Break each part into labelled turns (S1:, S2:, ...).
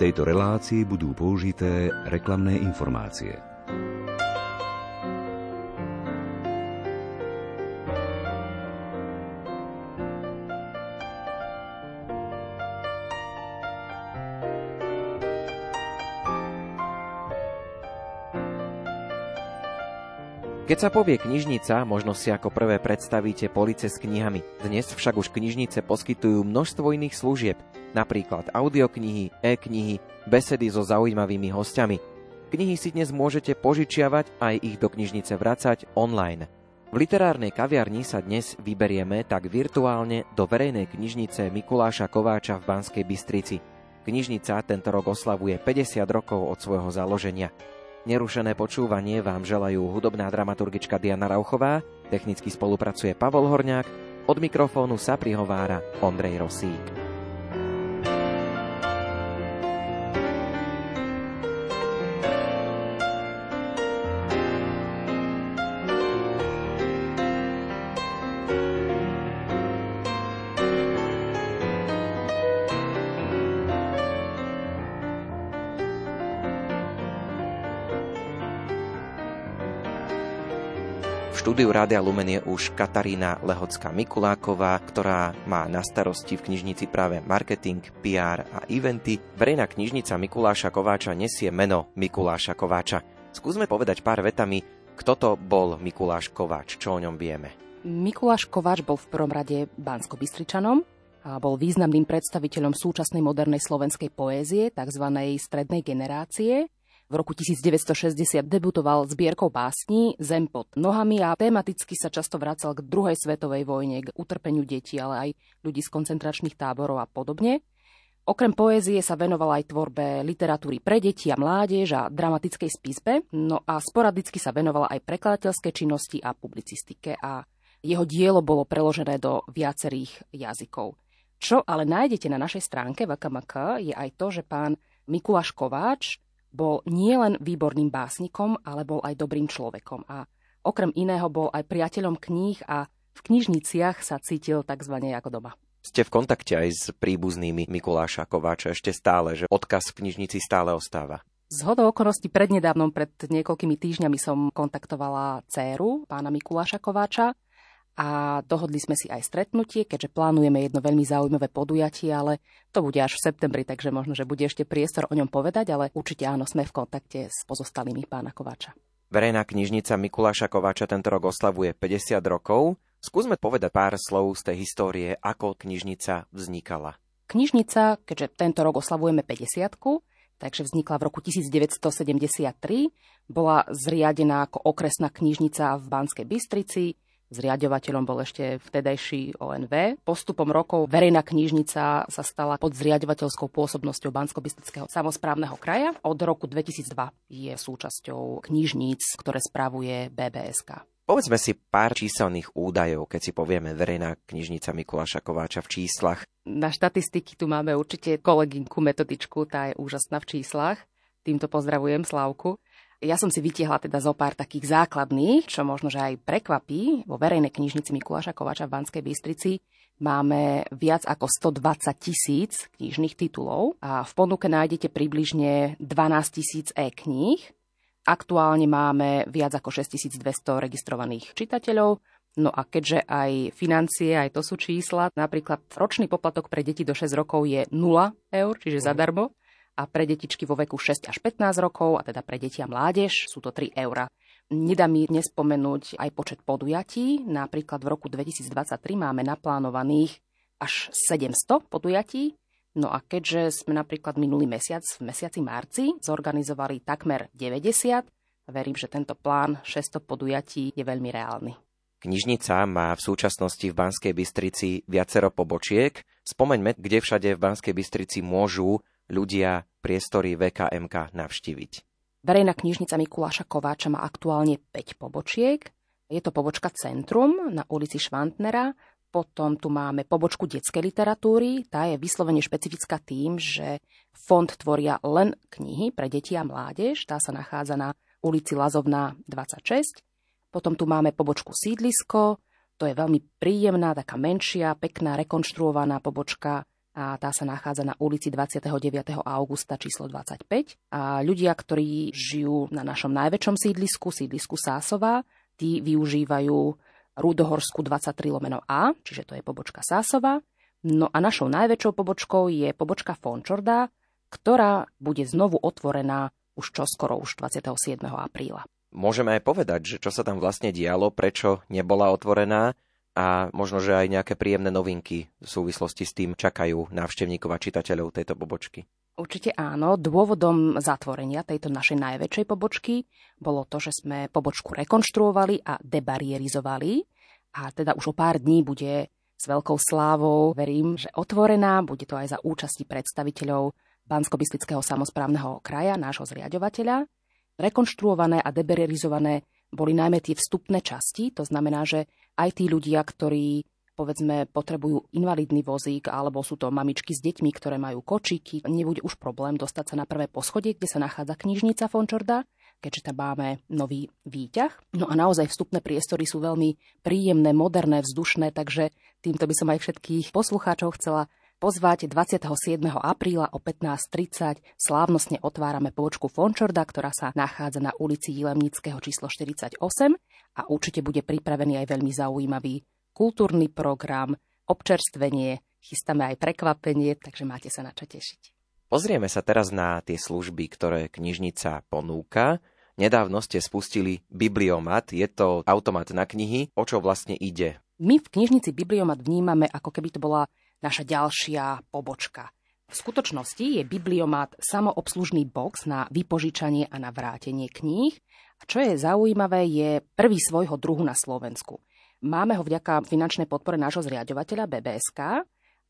S1: tejto relácii budú použité reklamné informácie.
S2: Keď sa povie knižnica, možno si ako prvé predstavíte police s knihami. Dnes však už knižnice poskytujú množstvo iných služieb, napríklad audioknihy, e-knihy, besedy so zaujímavými hostiami. Knihy si dnes môžete požičiavať aj ich do knižnice vracať online. V literárnej kaviarni sa dnes vyberieme tak virtuálne do verejnej knižnice Mikuláša Kováča v Banskej Bystrici. Knižnica tento rok oslavuje 50 rokov od svojho založenia. Nerušené počúvanie vám želajú hudobná dramaturgička Diana Rauchová, technicky spolupracuje Pavol Horňák, od mikrofónu sa prihovára Ondrej Rosík. Štúdiu Rádia Lumen je už Katarína Lehocká Mikuláková, ktorá má na starosti v knižnici práve marketing, PR a eventy. Verejná knižnica Mikuláša Kováča nesie meno Mikuláša Kováča. Skúsme povedať pár vetami, kto to bol Mikuláš Kováč, čo o ňom vieme.
S3: Mikuláš Kováč bol v prvom rade Bansko-Bystričanom, a bol významným predstaviteľom súčasnej modernej slovenskej poézie, tzv. strednej generácie. V roku 1960 debutoval zbierkou básní Zem pod nohami a tematicky sa často vracal k druhej svetovej vojne, k utrpeniu detí, ale aj ľudí z koncentračných táborov a podobne. Okrem poézie sa venoval aj tvorbe literatúry pre deti a mládež a dramatickej spisbe, no a sporadicky sa venoval aj prekladateľské činnosti a publicistike a jeho dielo bolo preložené do viacerých jazykov. Čo ale nájdete na našej stránke VKMK je aj to, že pán Mikuláš Kováč bol nielen výborným básnikom, ale bol aj dobrým človekom. A okrem iného bol aj priateľom kníh a v knižniciach sa cítil tzv. ako doma.
S2: Ste v kontakte aj s príbuznými Mikuláša Kováča ešte stále, že odkaz v knižnici stále ostáva.
S3: Z hodou okolností prednedávnom, pred niekoľkými týždňami som kontaktovala dceru pána Mikuláša Kováča, a dohodli sme si aj stretnutie, keďže plánujeme jedno veľmi zaujímavé podujatie, ale to bude až v septembri, takže možno, že bude ešte priestor o ňom povedať, ale určite áno, sme v kontakte s pozostalými pána Kováča.
S2: Verejná knižnica Mikuláša Kováča tento rok oslavuje 50 rokov. Skúsme povedať pár slov z tej histórie, ako knižnica vznikala.
S3: Knižnica, keďže tento rok oslavujeme 50 takže vznikla v roku 1973, bola zriadená ako okresná knižnica v Banskej Bystrici, Zriadovateľom bol ešte vtedajší ONV. Postupom rokov verejná knižnica sa stala pod zriadovateľskou pôsobnosťou bansko samozprávneho kraja. Od roku 2002 je súčasťou knižníc, ktoré spravuje BBSK.
S2: Povedzme si pár číselných údajov, keď si povieme verejná knižnica Mikuláša Kováča v číslach.
S3: Na štatistiky tu máme určite kolegynku metodičku, tá je úžasná v číslach. Týmto pozdravujem Slavku. Ja som si vytiahla teda zo pár takých základných, čo možno, že aj prekvapí. Vo verejnej knižnici Mikuláša Kovača v Banskej Bystrici máme viac ako 120 tisíc knižných titulov a v ponuke nájdete približne 12 tisíc e-kníh. Aktuálne máme viac ako 6200 registrovaných čitateľov, No a keďže aj financie, aj to sú čísla, napríklad ročný poplatok pre deti do 6 rokov je 0 eur, čiže mm. zadarmo a pre detičky vo veku 6 až 15 rokov, a teda pre deti a mládež, sú to 3 eurá. Nedá mi nespomenúť aj počet podujatí. Napríklad v roku 2023 máme naplánovaných až 700 podujatí. No a keďže sme napríklad minulý mesiac, v mesiaci marci, zorganizovali takmer 90, verím, že tento plán 600 podujatí je veľmi reálny.
S2: Knižnica má v súčasnosti v Banskej Bystrici viacero pobočiek. Spomeňme, kde všade v Banskej Bystrici môžu ľudia priestory VKMK navštíviť.
S3: Verejná knižnica Mikuláša Kováča má aktuálne 5 pobočiek. Je to pobočka Centrum na ulici Švantnera, potom tu máme pobočku detskej literatúry, tá je vyslovene špecifická tým, že fond tvoria len knihy pre deti a mládež, tá sa nachádza na ulici Lazovná 26. Potom tu máme pobočku Sídlisko, to je veľmi príjemná, taká menšia, pekná, rekonštruovaná pobočka a tá sa nachádza na ulici 29. augusta číslo 25. A ľudia, ktorí žijú na našom najväčšom sídlisku, sídlisku Sásova, tí využívajú Rudohorsku 23 lomeno A, čiže to je pobočka Sásova. No a našou najväčšou pobočkou je pobočka Fončorda, ktorá bude znovu otvorená už čoskoro, už 27. apríla.
S2: Môžeme aj povedať, že čo sa tam vlastne dialo, prečo nebola otvorená a možno, že aj nejaké príjemné novinky v súvislosti s tým čakajú návštevníkov a čitateľov tejto pobočky.
S3: Určite áno. Dôvodom zatvorenia tejto našej najväčšej pobočky bolo to, že sme pobočku rekonštruovali a debarierizovali a teda už o pár dní bude s veľkou slávou, verím, že otvorená, bude to aj za účasti predstaviteľov bansko samozprávneho kraja, nášho zriadovateľa. Rekonštruované a debarierizované boli najmä tie vstupné časti, to znamená, že aj tí ľudia, ktorí povedzme potrebujú invalidný vozík alebo sú to mamičky s deťmi, ktoré majú kočíky, nebude už problém dostať sa na prvé poschodie, kde sa nachádza knižnica Fončorda, keďže tam máme nový výťah. No a naozaj vstupné priestory sú veľmi príjemné, moderné, vzdušné, takže týmto by som aj všetkých poslucháčov chcela pozvať 27. apríla o 15.30 slávnostne otvárame pobočku Fončorda, ktorá sa nachádza na ulici Jilemnického číslo 48 a určite bude pripravený aj veľmi zaujímavý kultúrny program, občerstvenie, chystáme aj prekvapenie, takže máte sa na čo tešiť.
S2: Pozrieme sa teraz na tie služby, ktoré knižnica ponúka. Nedávno ste spustili Bibliomat, je to automat na knihy. O čo vlastne ide?
S3: My v knižnici Bibliomat vnímame, ako keby to bola naša ďalšia pobočka. V skutočnosti je bibliomat samoobslužný box na vypožičanie a na vrátenie kníh. A čo je zaujímavé, je prvý svojho druhu na Slovensku. Máme ho vďaka finančnej podpore nášho zriadovateľa BBSK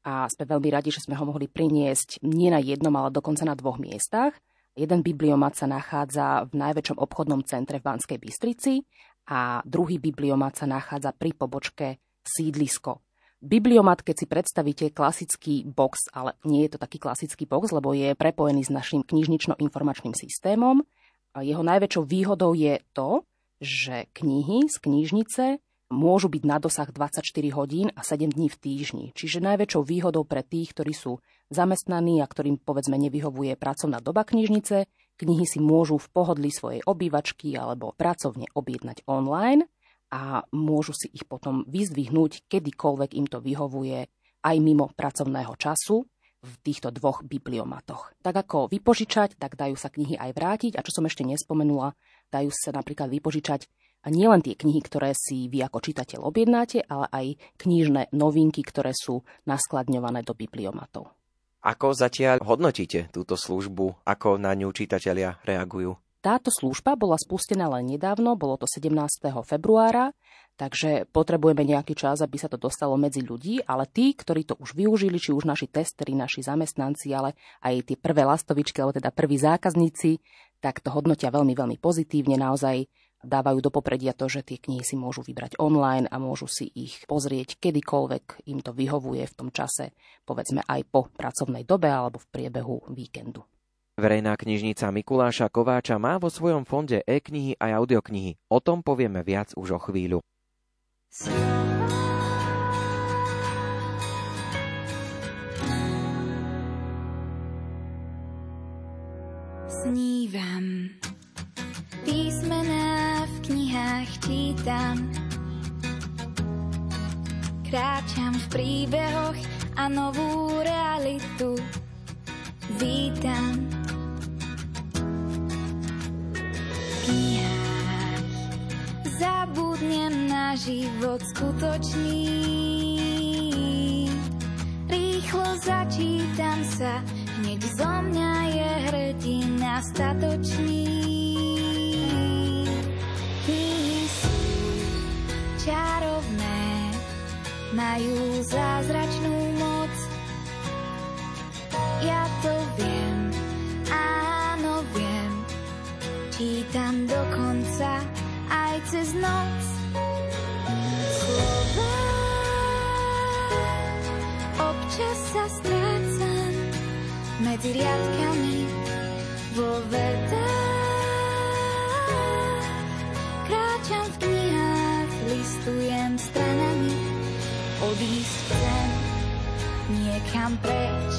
S3: a sme veľmi radi, že sme ho mohli priniesť nie na jednom, ale dokonca na dvoch miestach. Jeden bibliomat sa nachádza v najväčšom obchodnom centre v Banskej Bystrici a druhý bibliomat sa nachádza pri pobočke Sídlisko Bibliomat, keď si predstavíte klasický box, ale nie je to taký klasický box, lebo je prepojený s našim knižnično-informačným systémom. A jeho najväčšou výhodou je to, že knihy z knižnice môžu byť na dosah 24 hodín a 7 dní v týždni. Čiže najväčšou výhodou pre tých, ktorí sú zamestnaní a ktorým povedzme nevyhovuje pracovná doba knižnice, knihy si môžu v pohodlí svojej obývačky alebo pracovne objednať online – a môžu si ich potom vyzdvihnúť, kedykoľvek im to vyhovuje, aj mimo pracovného času v týchto dvoch bibliomatoch. Tak ako vypožičať, tak dajú sa knihy aj vrátiť a čo som ešte nespomenula, dajú sa napríklad vypožičať nielen tie knihy, ktoré si vy ako čitateľ objednáte, ale aj knižné novinky, ktoré sú naskladňované do bibliomatov.
S2: Ako zatiaľ hodnotíte túto službu? Ako na ňu čitatelia reagujú?
S3: Táto služba bola spustená len nedávno, bolo to 17. februára, takže potrebujeme nejaký čas, aby sa to dostalo medzi ľudí, ale tí, ktorí to už využili, či už naši testeri, naši zamestnanci, ale aj tie prvé lastovičky, alebo teda prví zákazníci, tak to hodnotia veľmi, veľmi pozitívne, naozaj dávajú do popredia to, že tie knihy si môžu vybrať online a môžu si ich pozrieť kedykoľvek im to vyhovuje v tom čase, povedzme aj po pracovnej dobe alebo v priebehu víkendu.
S2: Verejná knižnica Mikuláša Kováča má vo svojom fonde e-knihy aj audioknihy. O tom povieme viac už o chvíľu.
S4: Snívam, písmená v knihách čítam, kráčam v príbehoch a novú realitu vítam. Život skutočný. Rýchlo začítam sa, hneď zo mňa je hrdina statočný. Knihy sú čarovné, majú zázračnú moc. Ja to viem, áno viem, čítam do konca aj cez noc. Medzi riadkami vo vetách. Kráčam v knihách, listujem stranami, odísť chcem niekam preč.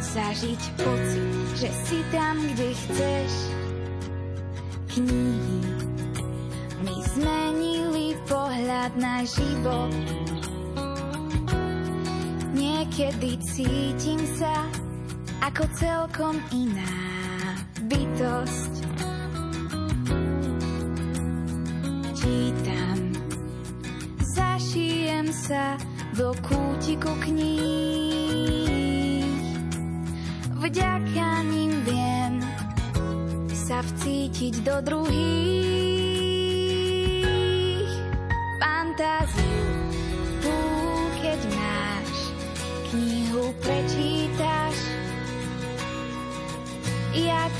S4: Zažiť pocit, že si tam, kde chceš. Knihy mi zmenili pohľad na život. Niekedy cítim sa ako celkom iná bytosť. Čítam, zašijem sa do kútiku kníh. Vďaka ním viem sa vcítiť do druhých. Fantáziu,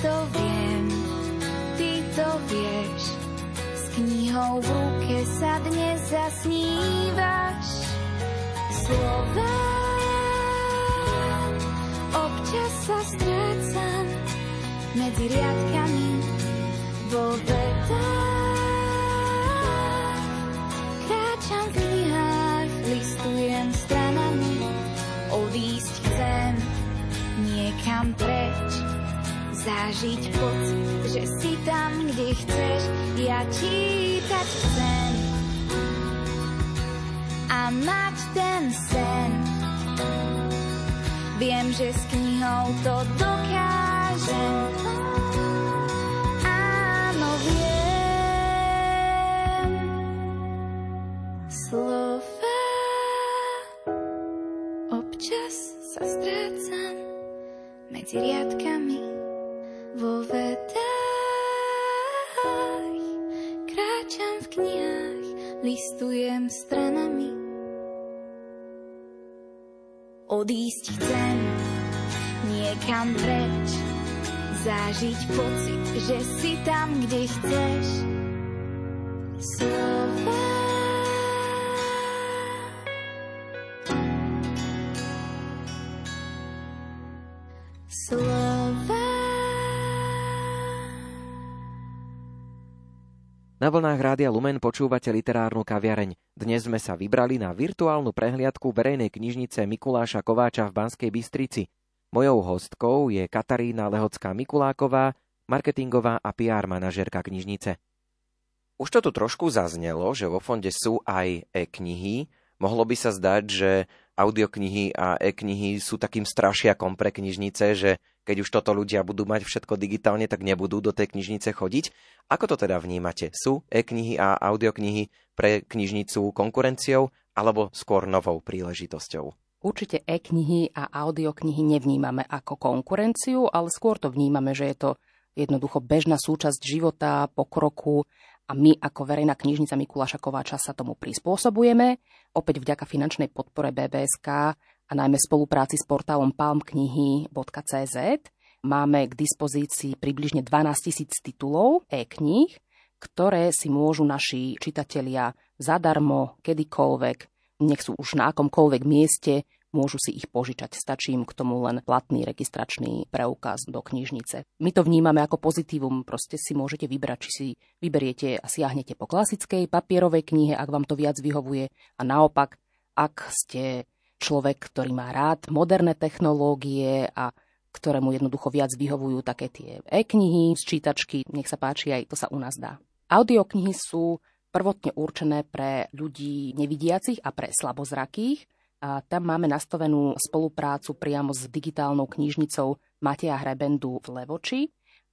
S4: to viem, ty to vieš, s knihou v ruke sa dnes zasnívaš. Slova občas sa strácam medzi riadkami vo vetách. Zažiť pocit, že si tam, kde chceš, ja čítať chcem. A mať ten sen, viem, že s knihou to dokážem. Áno, viem. Slova občas sa strácam medzi riadkami vo vetách. Kráčam v knihách, listujem stranami. Odísť chcem niekam preč, zažiť pocit, že si tam, kde chceš. Slova
S2: Na vlnách Rádia Lumen počúvate literárnu kaviareň. Dnes sme sa vybrali na virtuálnu prehliadku verejnej knižnice Mikuláša Kováča v Banskej Bystrici. Mojou hostkou je Katarína Lehocká Mikuláková, marketingová a PR manažérka knižnice. Už to tu trošku zaznelo, že vo fonde sú aj e-knihy. Mohlo by sa zdať, že audioknihy a e-knihy sú takým strašiakom pre knižnice, že keď už toto ľudia budú mať všetko digitálne, tak nebudú do tej knižnice chodiť. Ako to teda vnímate? Sú e-knihy a audioknihy pre knižnicu konkurenciou alebo skôr novou príležitosťou?
S3: Určite e-knihy a audioknihy nevnímame ako konkurenciu, ale skôr to vnímame, že je to jednoducho bežná súčasť života, pokroku a my ako verejná knižnica Mikuláša Kováča sa tomu prispôsobujeme. Opäť vďaka finančnej podpore BBSK a najmä spolupráci s portálom palmknihy.cz máme k dispozícii približne 12 tisíc titulov e-kníh, ktoré si môžu naši čitatelia zadarmo, kedykoľvek, nech sú už na akomkoľvek mieste, môžu si ich požičať. Stačí im k tomu len platný registračný preukaz do knižnice. My to vnímame ako pozitívum, proste si môžete vybrať, či si vyberiete a siahnete po klasickej papierovej knihe, ak vám to viac vyhovuje a naopak, ak ste človek, ktorý má rád moderné technológie a ktorému jednoducho viac vyhovujú také tie e-knihy, čítačky, nech sa páči, aj to sa u nás dá. Audioknihy sú prvotne určené pre ľudí nevidiacich a pre slabozrakých, a tam máme nastavenú spoluprácu priamo s digitálnou knižnicou Mateja Hrebendu v Levoči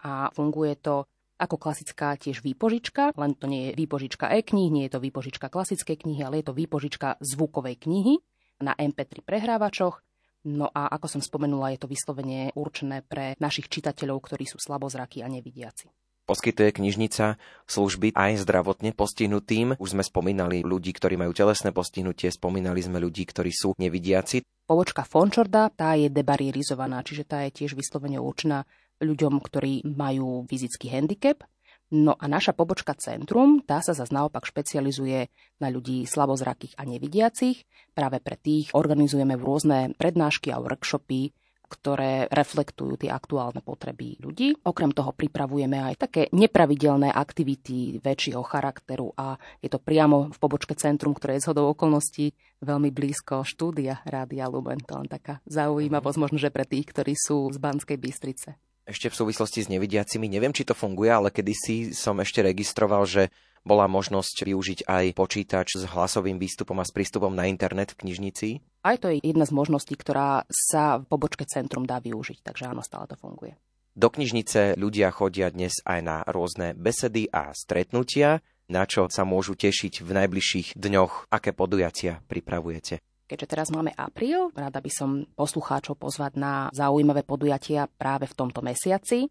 S3: a funguje to ako klasická tiež výpožička, len to nie je výpožička e-kníh, nie je to výpožička klasickej knihy, ale je to výpožička zvukovej knihy na MP3 prehrávačoch. No a ako som spomenula, je to vyslovene určené pre našich čitateľov, ktorí sú slabozraky a nevidiaci.
S2: Poskytuje knižnica služby aj zdravotne postihnutým. Už sme spomínali ľudí, ktorí majú telesné postihnutie, spomínali sme ľudí, ktorí sú nevidiaci.
S3: Pobočka Fončorda, tá je debarierizovaná, čiže tá je tiež vyslovene určená ľuďom, ktorí majú fyzický handicap. No a naša pobočka Centrum, tá sa zase naopak špecializuje na ľudí slabozrakých a nevidiacich. Práve pre tých organizujeme rôzne prednášky a workshopy ktoré reflektujú tie aktuálne potreby ľudí. Okrem toho pripravujeme aj také nepravidelné aktivity väčšieho charakteru a je to priamo v pobočke centrum, ktoré je zhodou okolností veľmi blízko štúdia Rádia Lumen. To len taká zaujímavosť možno, že pre tých, ktorí sú z Banskej Bystrice.
S2: Ešte v súvislosti s nevidiacimi, neviem, či to funguje, ale kedysi som ešte registroval, že bola možnosť využiť aj počítač s hlasovým výstupom a s prístupom na internet v knižnici?
S3: Aj to je jedna z možností, ktorá sa v pobočke centrum dá využiť, takže áno, stále to funguje.
S2: Do knižnice ľudia chodia dnes aj na rôzne besedy a stretnutia, na čo sa môžu tešiť v najbližších dňoch, aké podujatia pripravujete.
S3: Keďže teraz máme apríl, rada by som poslucháčov pozvať na zaujímavé podujatia práve v tomto mesiaci.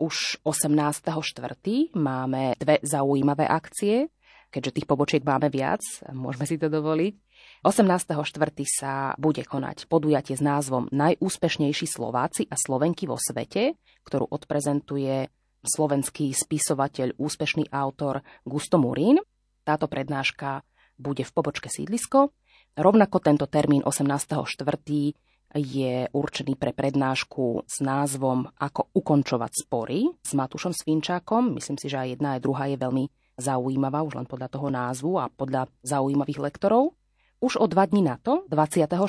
S3: Už 18.4. máme dve zaujímavé akcie, keďže tých pobočiek máme viac, môžeme si to dovoliť. 18.4. sa bude konať podujatie s názvom Najúspešnejší Slováci a Slovenky vo svete, ktorú odprezentuje slovenský spisovateľ, úspešný autor Gusto Murín. Táto prednáška bude v pobočke sídlisko Rovnako tento termín 18.4. je určený pre prednášku s názvom Ako ukončovať spory s Matúšom Svinčákom. Myslím si, že aj jedna aj druhá je veľmi zaujímavá, už len podľa toho názvu a podľa zaujímavých lektorov. Už o dva dní na to, 24.,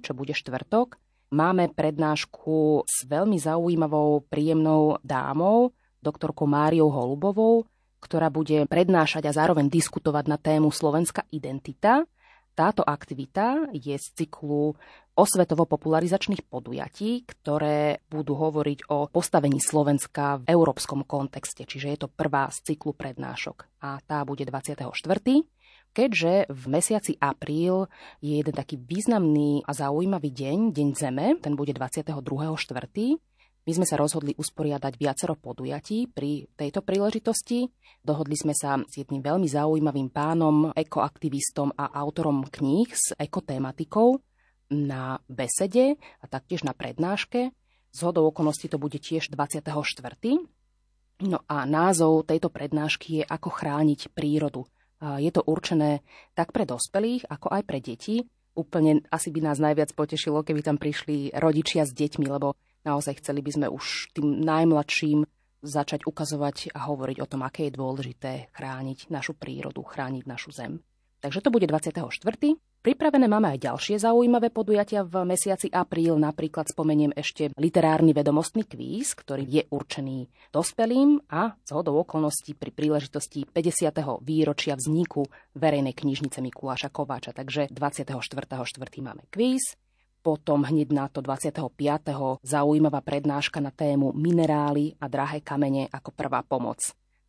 S3: čo bude štvrtok, máme prednášku s veľmi zaujímavou, príjemnou dámou, doktorkou Máriou Holubovou, ktorá bude prednášať a zároveň diskutovať na tému Slovenská identita táto aktivita je z cyklu osvetovo-popularizačných podujatí, ktoré budú hovoriť o postavení Slovenska v európskom kontexte, čiže je to prvá z cyklu prednášok a tá bude 24. Keďže v mesiaci apríl je jeden taký významný a zaujímavý deň, Deň Zeme, ten bude 22.4., my sme sa rozhodli usporiadať viacero podujatí pri tejto príležitosti. Dohodli sme sa s jedným veľmi zaujímavým pánom, ekoaktivistom a autorom kníh s ekotématikou na besede a taktiež na prednáške. Z hodou okolností to bude tiež 24. No a názov tejto prednášky je Ako chrániť prírodu. Je to určené tak pre dospelých, ako aj pre deti. Úplne asi by nás najviac potešilo, keby tam prišli rodičia s deťmi, lebo Naozaj chceli by sme už tým najmladším začať ukazovať a hovoriť o tom, aké je dôležité chrániť našu prírodu, chrániť našu zem. Takže to bude 24. Pripravené máme aj ďalšie zaujímavé podujatia v mesiaci apríl. Napríklad spomeniem ešte literárny vedomostný kvíz, ktorý je určený dospelým a z hodou okolností pri príležitosti 50. výročia vzniku verejnej knižnice Mikuláša Kováča. Takže 24.4. máme kvíz, potom hneď na to 25. zaujímavá prednáška na tému minerály a drahé kamene ako prvá pomoc.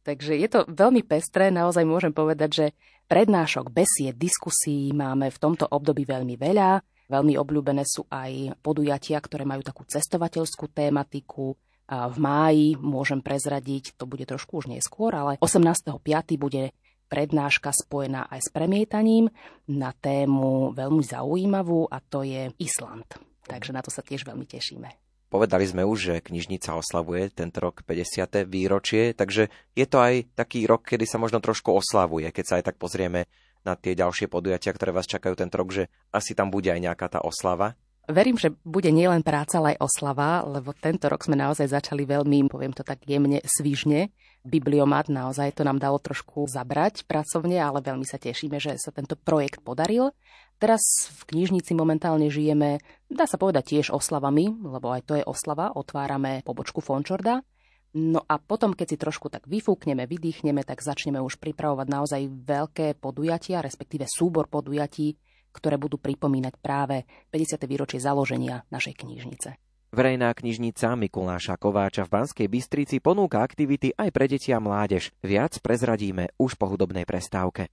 S3: Takže je to veľmi pestré, naozaj môžem povedať, že prednášok, besied, diskusí máme v tomto období veľmi veľa. Veľmi obľúbené sú aj podujatia, ktoré majú takú cestovateľskú tématiku. A v máji môžem prezradiť, to bude trošku už neskôr, ale 18.5. bude prednáška spojená aj s premietaním na tému veľmi zaujímavú a to je Island. Takže na to sa tiež veľmi tešíme.
S2: Povedali sme už, že knižnica oslavuje tento rok 50. výročie, takže je to aj taký rok, kedy sa možno trošku oslavuje, keď sa aj tak pozrieme na tie ďalšie podujatia, ktoré vás čakajú tento rok, že asi tam bude aj nejaká tá oslava.
S3: Verím, že bude nielen práca, ale aj oslava, lebo tento rok sme naozaj začali veľmi, poviem to tak jemne, svižne. Bibliomat naozaj to nám dalo trošku zabrať pracovne, ale veľmi sa tešíme, že sa tento projekt podaril. Teraz v knižnici momentálne žijeme, dá sa povedať tiež oslavami, lebo aj to je oslava, otvárame pobočku Fončorda. No a potom, keď si trošku tak vyfúkneme, vydýchneme, tak začneme už pripravovať naozaj veľké podujatia, respektíve súbor podujatí, ktoré budú pripomínať práve 50. výročie založenia našej knižnice.
S2: Verejná knižnica Mikuláša Kováča v Banskej Bystrici ponúka aktivity aj pre deti a mládež. Viac prezradíme už po hudobnej prestávke.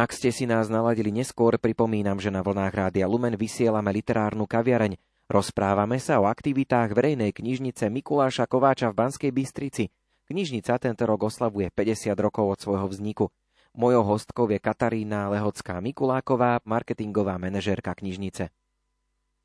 S2: Ak ste si nás naladili neskôr, pripomínam, že na vlnách Rádia Lumen vysielame literárnu kaviareň. Rozprávame sa o aktivitách verejnej knižnice Mikuláša Kováča v Banskej Bystrici. Knižnica tento rok oslavuje 50 rokov od svojho vzniku. Mojou hostkou je Katarína Lehocká Mikuláková, marketingová manažérka knižnice.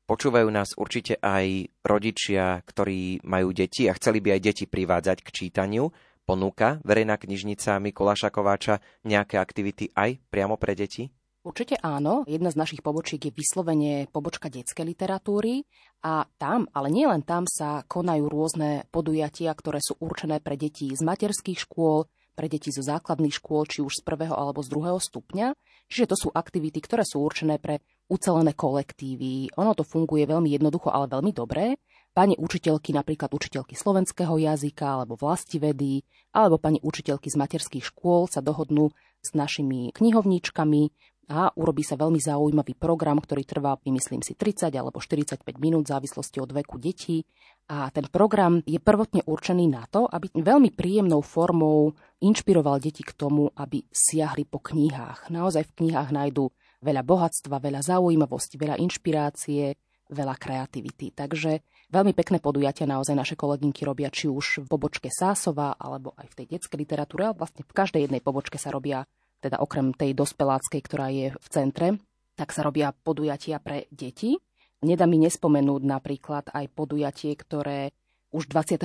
S2: Počúvajú nás určite aj rodičia, ktorí majú deti a chceli by aj deti privádzať k čítaniu. Ponúka verejná knižnica Mikuláša Kováča nejaké aktivity aj priamo pre deti?
S3: Určite áno. Jedna z našich pobočiek je vyslovene pobočka detskej literatúry a tam, ale nielen tam sa konajú rôzne podujatia, ktoré sú určené pre deti z materských škôl, pre deti zo základných škôl, či už z prvého alebo z druhého stupňa. Čiže to sú aktivity, ktoré sú určené pre ucelené kolektívy. Ono to funguje veľmi jednoducho, ale veľmi dobre. Pani učiteľky, napríklad učiteľky slovenského jazyka alebo vedy, alebo pani učiteľky z materských škôl sa dohodnú s našimi knihovníčkami a urobí sa veľmi zaujímavý program, ktorý trvá, myslím si, 30 alebo 45 minút v závislosti od veku detí. A ten program je prvotne určený na to, aby veľmi príjemnou formou inšpiroval deti k tomu, aby siahli po knihách. Naozaj v knihách nájdú veľa bohatstva, veľa zaujímavosti, veľa inšpirácie, veľa kreativity. Takže veľmi pekné podujatia naozaj naše kolegynky robia či už v pobočke Sásova, alebo aj v tej detskej literatúre, ale vlastne v každej jednej pobočke sa robia, teda okrem tej dospeláckej, ktorá je v centre, tak sa robia podujatia pre deti. Nedá mi nespomenúť napríklad aj podujatie, ktoré už 21.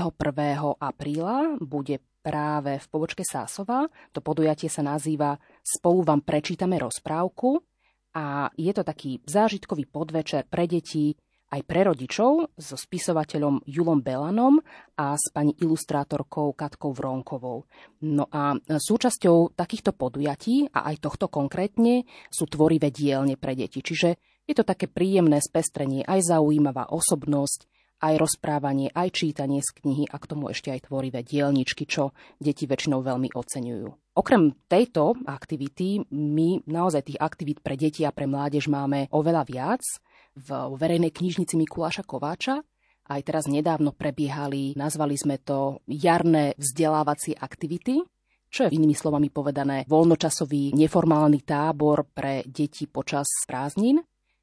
S3: apríla bude práve v pobočke Sásova. To podujatie sa nazýva Spolu vám prečítame rozprávku a je to taký zážitkový podvečer pre deti, aj pre rodičov so spisovateľom Julom Belanom a s pani ilustrátorkou Katkou Vronkovou. No a súčasťou takýchto podujatí, a aj tohto konkrétne, sú tvorivé dielne pre deti. Čiže je to také príjemné spestrenie, aj zaujímavá osobnosť, aj rozprávanie, aj čítanie z knihy a k tomu ešte aj tvorivé dielničky, čo deti väčšinou veľmi oceňujú. Okrem tejto aktivity, my naozaj tých aktivít pre deti a pre mládež máme oveľa viac. V verejnej knižnici Mikuláša Kováča aj teraz nedávno prebiehali, nazvali sme to jarné vzdelávacie aktivity, čo je inými slovami povedané voľnočasový neformálny tábor pre deti počas prázdnin.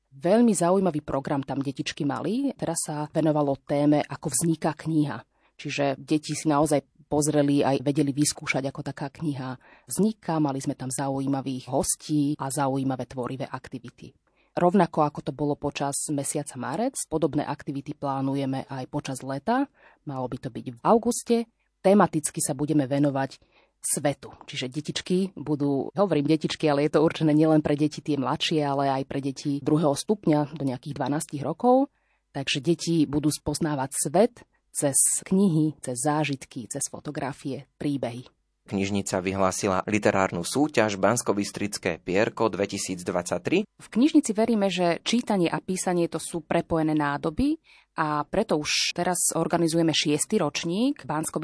S3: Veľmi zaujímavý program tam detičky mali. Teraz sa venovalo téme, ako vzniká kniha. Čiže deti si naozaj pozreli aj vedeli vyskúšať, ako taká kniha vzniká. Mali sme tam zaujímavých hostí a zaujímavé tvorivé aktivity. Rovnako ako to bolo počas mesiaca marec, podobné aktivity plánujeme aj počas leta. Malo by to byť v auguste. Tematicky sa budeme venovať svetu. Čiže detičky budú, hovorím detičky, ale je to určené nielen pre deti tie mladšie, ale aj pre deti druhého stupňa do nejakých 12 rokov. Takže deti budú spoznávať svet cez knihy, cez zážitky, cez fotografie, príbehy.
S2: Knižnica vyhlásila literárnu súťaž Banskobystrické Pierko 2023.
S3: V knižnici veríme, že čítanie a písanie to sú prepojené nádoby a preto už teraz organizujeme šiestý ročník bansko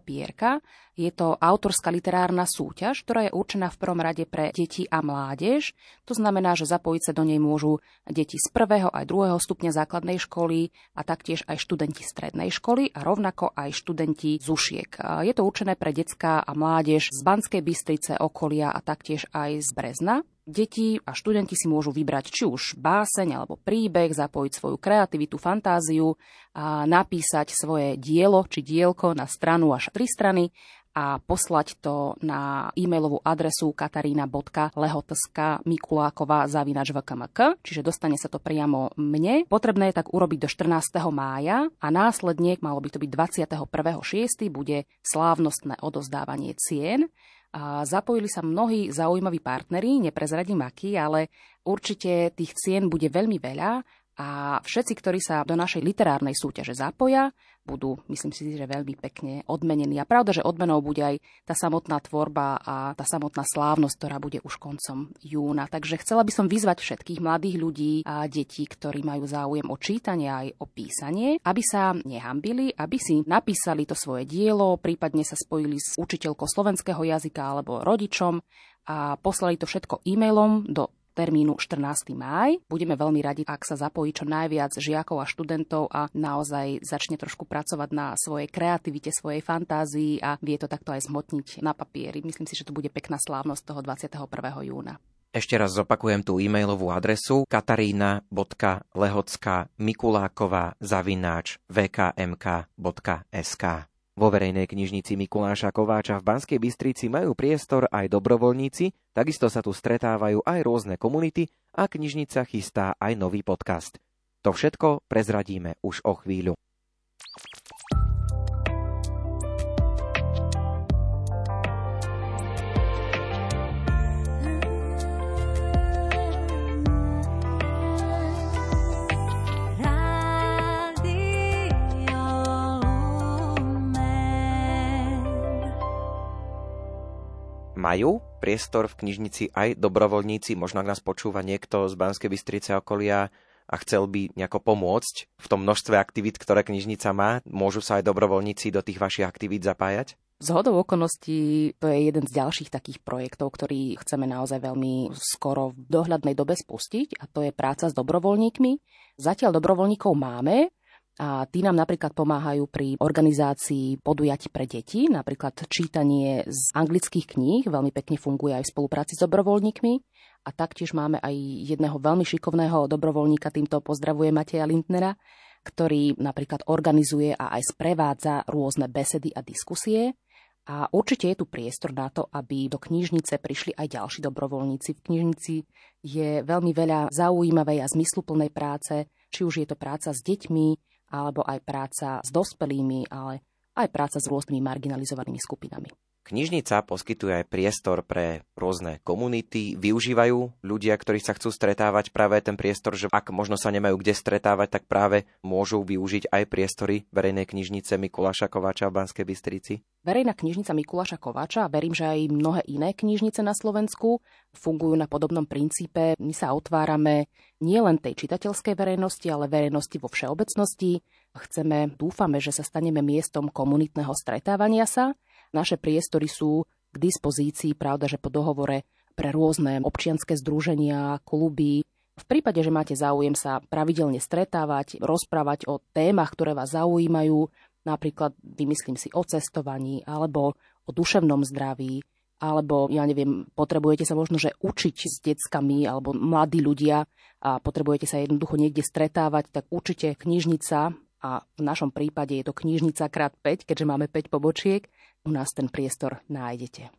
S3: Pierka. Je to autorská literárna súťaž, ktorá je určená v prvom rade pre deti a mládež. To znamená, že zapojiť sa do nej môžu deti z prvého aj druhého stupňa základnej školy a taktiež aj študenti strednej školy a rovnako aj študenti z ušiek. Je to určené pre detská a mládež z Banskej Bystrice, okolia a taktiež aj z Brezna. Deti a študenti si môžu vybrať či už báseň alebo príbeh, zapojiť svoju kreativitu, fantáziu a napísať svoje dielo či dielko na stranu až tri strany a poslať to na e-mailovú adresu katarína.lehoteska mikuláková zavinač.vkmk, čiže dostane sa to priamo mne. Potrebné je tak urobiť do 14. mája a následne, malo by to byť 21.6., bude slávnostné odozdávanie cien a zapojili sa mnohí zaujímaví partneri, neprezradím akí, ale určite tých cien bude veľmi veľa a všetci, ktorí sa do našej literárnej súťaže zapoja, budú, myslím si, že veľmi pekne odmenení. A pravda, že odmenou bude aj tá samotná tvorba a tá samotná slávnosť, ktorá bude už koncom júna. Takže chcela by som vyzvať všetkých mladých ľudí a detí, ktorí majú záujem o čítanie aj o písanie, aby sa nehambili, aby si napísali to svoje dielo, prípadne sa spojili s učiteľkou slovenského jazyka alebo rodičom a poslali to všetko e-mailom do termínu 14. máj. Budeme veľmi radi, ak sa zapojí čo najviac žiakov a študentov a naozaj začne trošku pracovať na svojej kreativite, svojej fantázii a vie to takto aj zmotniť na papieri. Myslím si, že to bude pekná slávnosť toho 21. júna.
S2: Ešte raz zopakujem tú e-mailovú adresu katarína.lehocka mikuláková zavináč vkmk.sk. Vo verejnej knižnici Mikuláša Kováča v Banskej Bystrici majú priestor aj dobrovoľníci, takisto sa tu stretávajú aj rôzne komunity a knižnica chystá aj nový podcast. To všetko prezradíme už o chvíľu. Majú priestor v knižnici aj dobrovoľníci, možno ak nás počúva niekto z Banskej Bystrice okolia a chcel by nejako pomôcť v tom množstve aktivít, ktoré knižnica má, môžu sa aj dobrovoľníci do tých vašich aktivít zapájať?
S3: Z hodou okolností to je jeden z ďalších takých projektov, ktorý chceme naozaj veľmi skoro v dohľadnej dobe spustiť a to je práca s dobrovoľníkmi. Zatiaľ dobrovoľníkov máme, a tí nám napríklad pomáhajú pri organizácii podujatí pre deti, napríklad čítanie z anglických kníh, veľmi pekne funguje aj v spolupráci s dobrovoľníkmi. A taktiež máme aj jedného veľmi šikovného dobrovoľníka, týmto pozdravuje Mateja Lindnera, ktorý napríklad organizuje a aj sprevádza rôzne besedy a diskusie. A určite je tu priestor na to, aby do knižnice prišli aj ďalší dobrovoľníci. V knižnici je veľmi veľa zaujímavej a zmysluplnej práce, či už je to práca s deťmi, alebo aj práca s dospelými, ale aj práca s rôznymi marginalizovanými skupinami.
S2: Knižnica poskytuje aj priestor pre rôzne komunity. Využívajú ľudia, ktorí sa chcú stretávať práve ten priestor, že ak možno sa nemajú kde stretávať, tak práve môžu využiť aj priestory verejnej knižnice Mikuláša Kováča v Banskej Bystrici?
S3: Verejná knižnica Mikuláša Kováča a verím, že aj mnohé iné knižnice na Slovensku fungujú na podobnom princípe. My sa otvárame nielen tej čitateľskej verejnosti, ale verejnosti vo všeobecnosti. Chceme, dúfame, že sa staneme miestom komunitného stretávania sa naše priestory sú k dispozícii, pravda, že po dohovore pre rôzne občianske združenia, kluby. V prípade, že máte záujem sa pravidelne stretávať, rozprávať o témach, ktoré vás zaujímajú, napríklad vymyslím si o cestovaní alebo o duševnom zdraví, alebo ja neviem, potrebujete sa možno, že učiť s deckami alebo mladí ľudia a potrebujete sa jednoducho niekde stretávať, tak určite knižnica a v našom prípade je to knižnica krát 5, keďže máme 5 pobočiek, u nás ten priestor nájdete.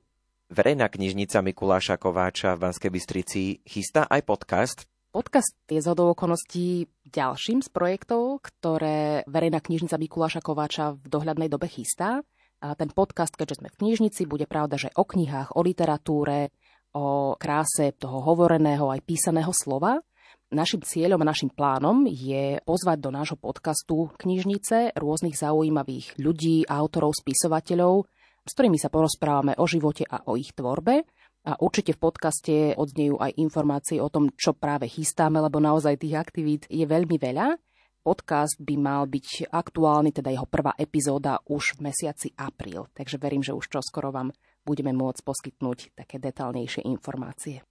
S2: Verejná knižnica Mikuláša Kováča v Banskej Bystrici chystá aj podcast.
S3: Podcast je z okolností ďalším z projektov, ktoré Verejná knižnica Mikuláša Kováča v dohľadnej dobe chystá. A ten podcast, keďže sme v knižnici, bude pravda, že o knihách, o literatúre, o kráse toho hovoreného aj písaného slova. Našim cieľom a našim plánom je pozvať do nášho podcastu knižnice rôznych zaujímavých ľudí, autorov, spisovateľov, s ktorými sa porozprávame o živote a o ich tvorbe. A určite v podcaste odznejú aj informácie o tom, čo práve chystáme, lebo naozaj tých aktivít je veľmi veľa. Podcast by mal byť aktuálny, teda jeho prvá epizóda už v mesiaci apríl, takže verím, že už čoskoro vám budeme môcť poskytnúť také detálnejšie informácie.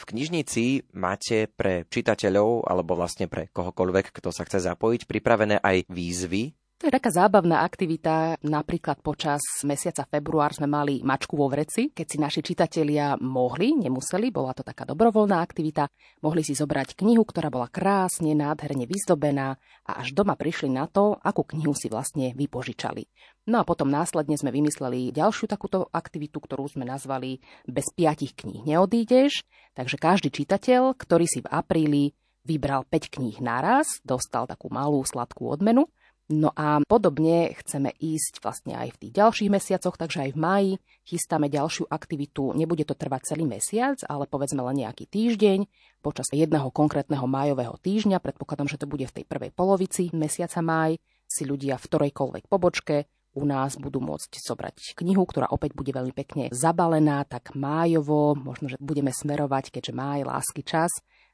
S2: V knižnici máte pre čitateľov alebo vlastne pre kohokoľvek, kto sa chce zapojiť, pripravené aj výzvy
S3: to je taká zábavná aktivita. Napríklad počas mesiaca február sme mali mačku vo vreci, keď si naši čitatelia mohli, nemuseli, bola to taká dobrovoľná aktivita, mohli si zobrať knihu, ktorá bola krásne, nádherne vyzdobená a až doma prišli na to, akú knihu si vlastne vypožičali. No a potom následne sme vymysleli ďalšiu takúto aktivitu, ktorú sme nazvali Bez piatich kníh neodídeš. Takže každý čitateľ, ktorý si v apríli vybral 5 kníh naraz, dostal takú malú sladkú odmenu No a podobne chceme ísť vlastne aj v tých ďalších mesiacoch, takže aj v máji chystáme ďalšiu aktivitu. Nebude to trvať celý mesiac, ale povedzme len nejaký týždeň. Počas jedného konkrétneho májového týždňa, predpokladám, že to bude v tej prvej polovici mesiaca máj, si ľudia v ktorejkoľvek pobočke u nás budú môcť zobrať knihu, ktorá opäť bude veľmi pekne zabalená, tak májovo, možno, že budeme smerovať, keďže máj, lásky čas,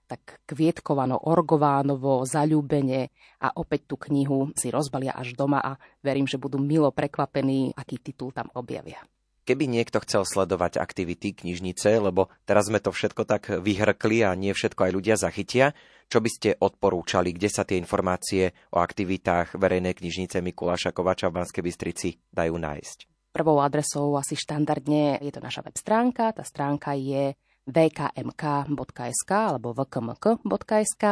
S3: tak kvietkovano, orgovánovo, zaľúbene a opäť tú knihu si rozbalia až doma a verím, že budú milo prekvapení, aký titul tam objavia.
S2: Keby niekto chcel sledovať aktivity knižnice, lebo teraz sme to všetko tak vyhrkli a nie všetko aj ľudia zachytia, čo by ste odporúčali, kde sa tie informácie o aktivitách verejnej knižnice Mikuláša Kovača v Banskej Bystrici dajú nájsť?
S3: Prvou adresou asi štandardne je to naša web stránka. Tá stránka je vkmk.sk alebo vkmk.sk.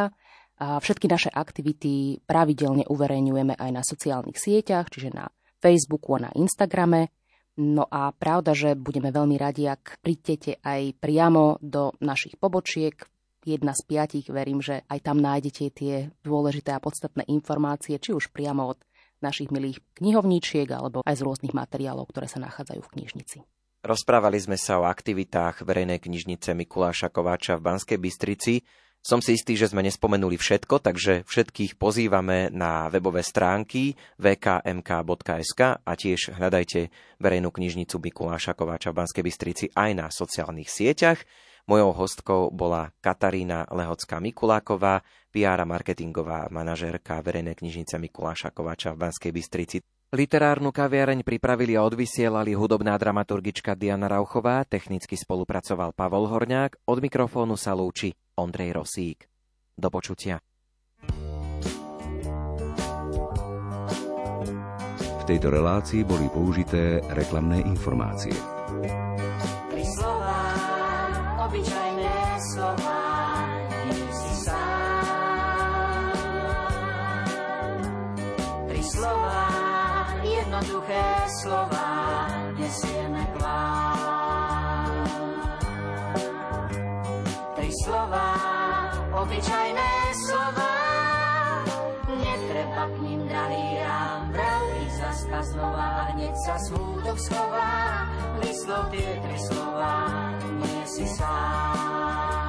S3: A všetky naše aktivity pravidelne uverejňujeme aj na sociálnych sieťach, čiže na Facebooku a na Instagrame. No a pravda, že budeme veľmi radi, ak prídete aj priamo do našich pobočiek. Jedna z piatich, verím, že aj tam nájdete tie dôležité a podstatné informácie, či už priamo od našich milých knihovníčiek alebo aj z rôznych materiálov, ktoré sa nachádzajú v knižnici.
S2: Rozprávali sme sa o aktivitách verejnej knižnice Mikuláša Kováča v Banskej Bystrici. Som si istý, že sme nespomenuli všetko, takže všetkých pozývame na webové stránky vkmk.sk a tiež hľadajte verejnú knižnicu Mikuláša Kováča v Banskej Bystrici aj na sociálnych sieťach. Mojou hostkou bola Katarína Lehocká Mikuláková, PR marketingová manažérka verejnej knižnice Mikuláša Kováča v Banskej Bystrici. Literárnu kaviareň pripravili a odvysielali hudobná dramaturgička Diana Rauchová, technicky spolupracoval Pavol Horňák, od mikrofónu sa lúči Ondrej Rosík. Do počutia.
S1: V tejto relácii boli použité reklamné informácie.
S5: Tri slova, obyčajné slova, si sám. Tri slova, jednoduché slova, znova hneď sa smútok schová, vyslov tie tri slova, nie si sám.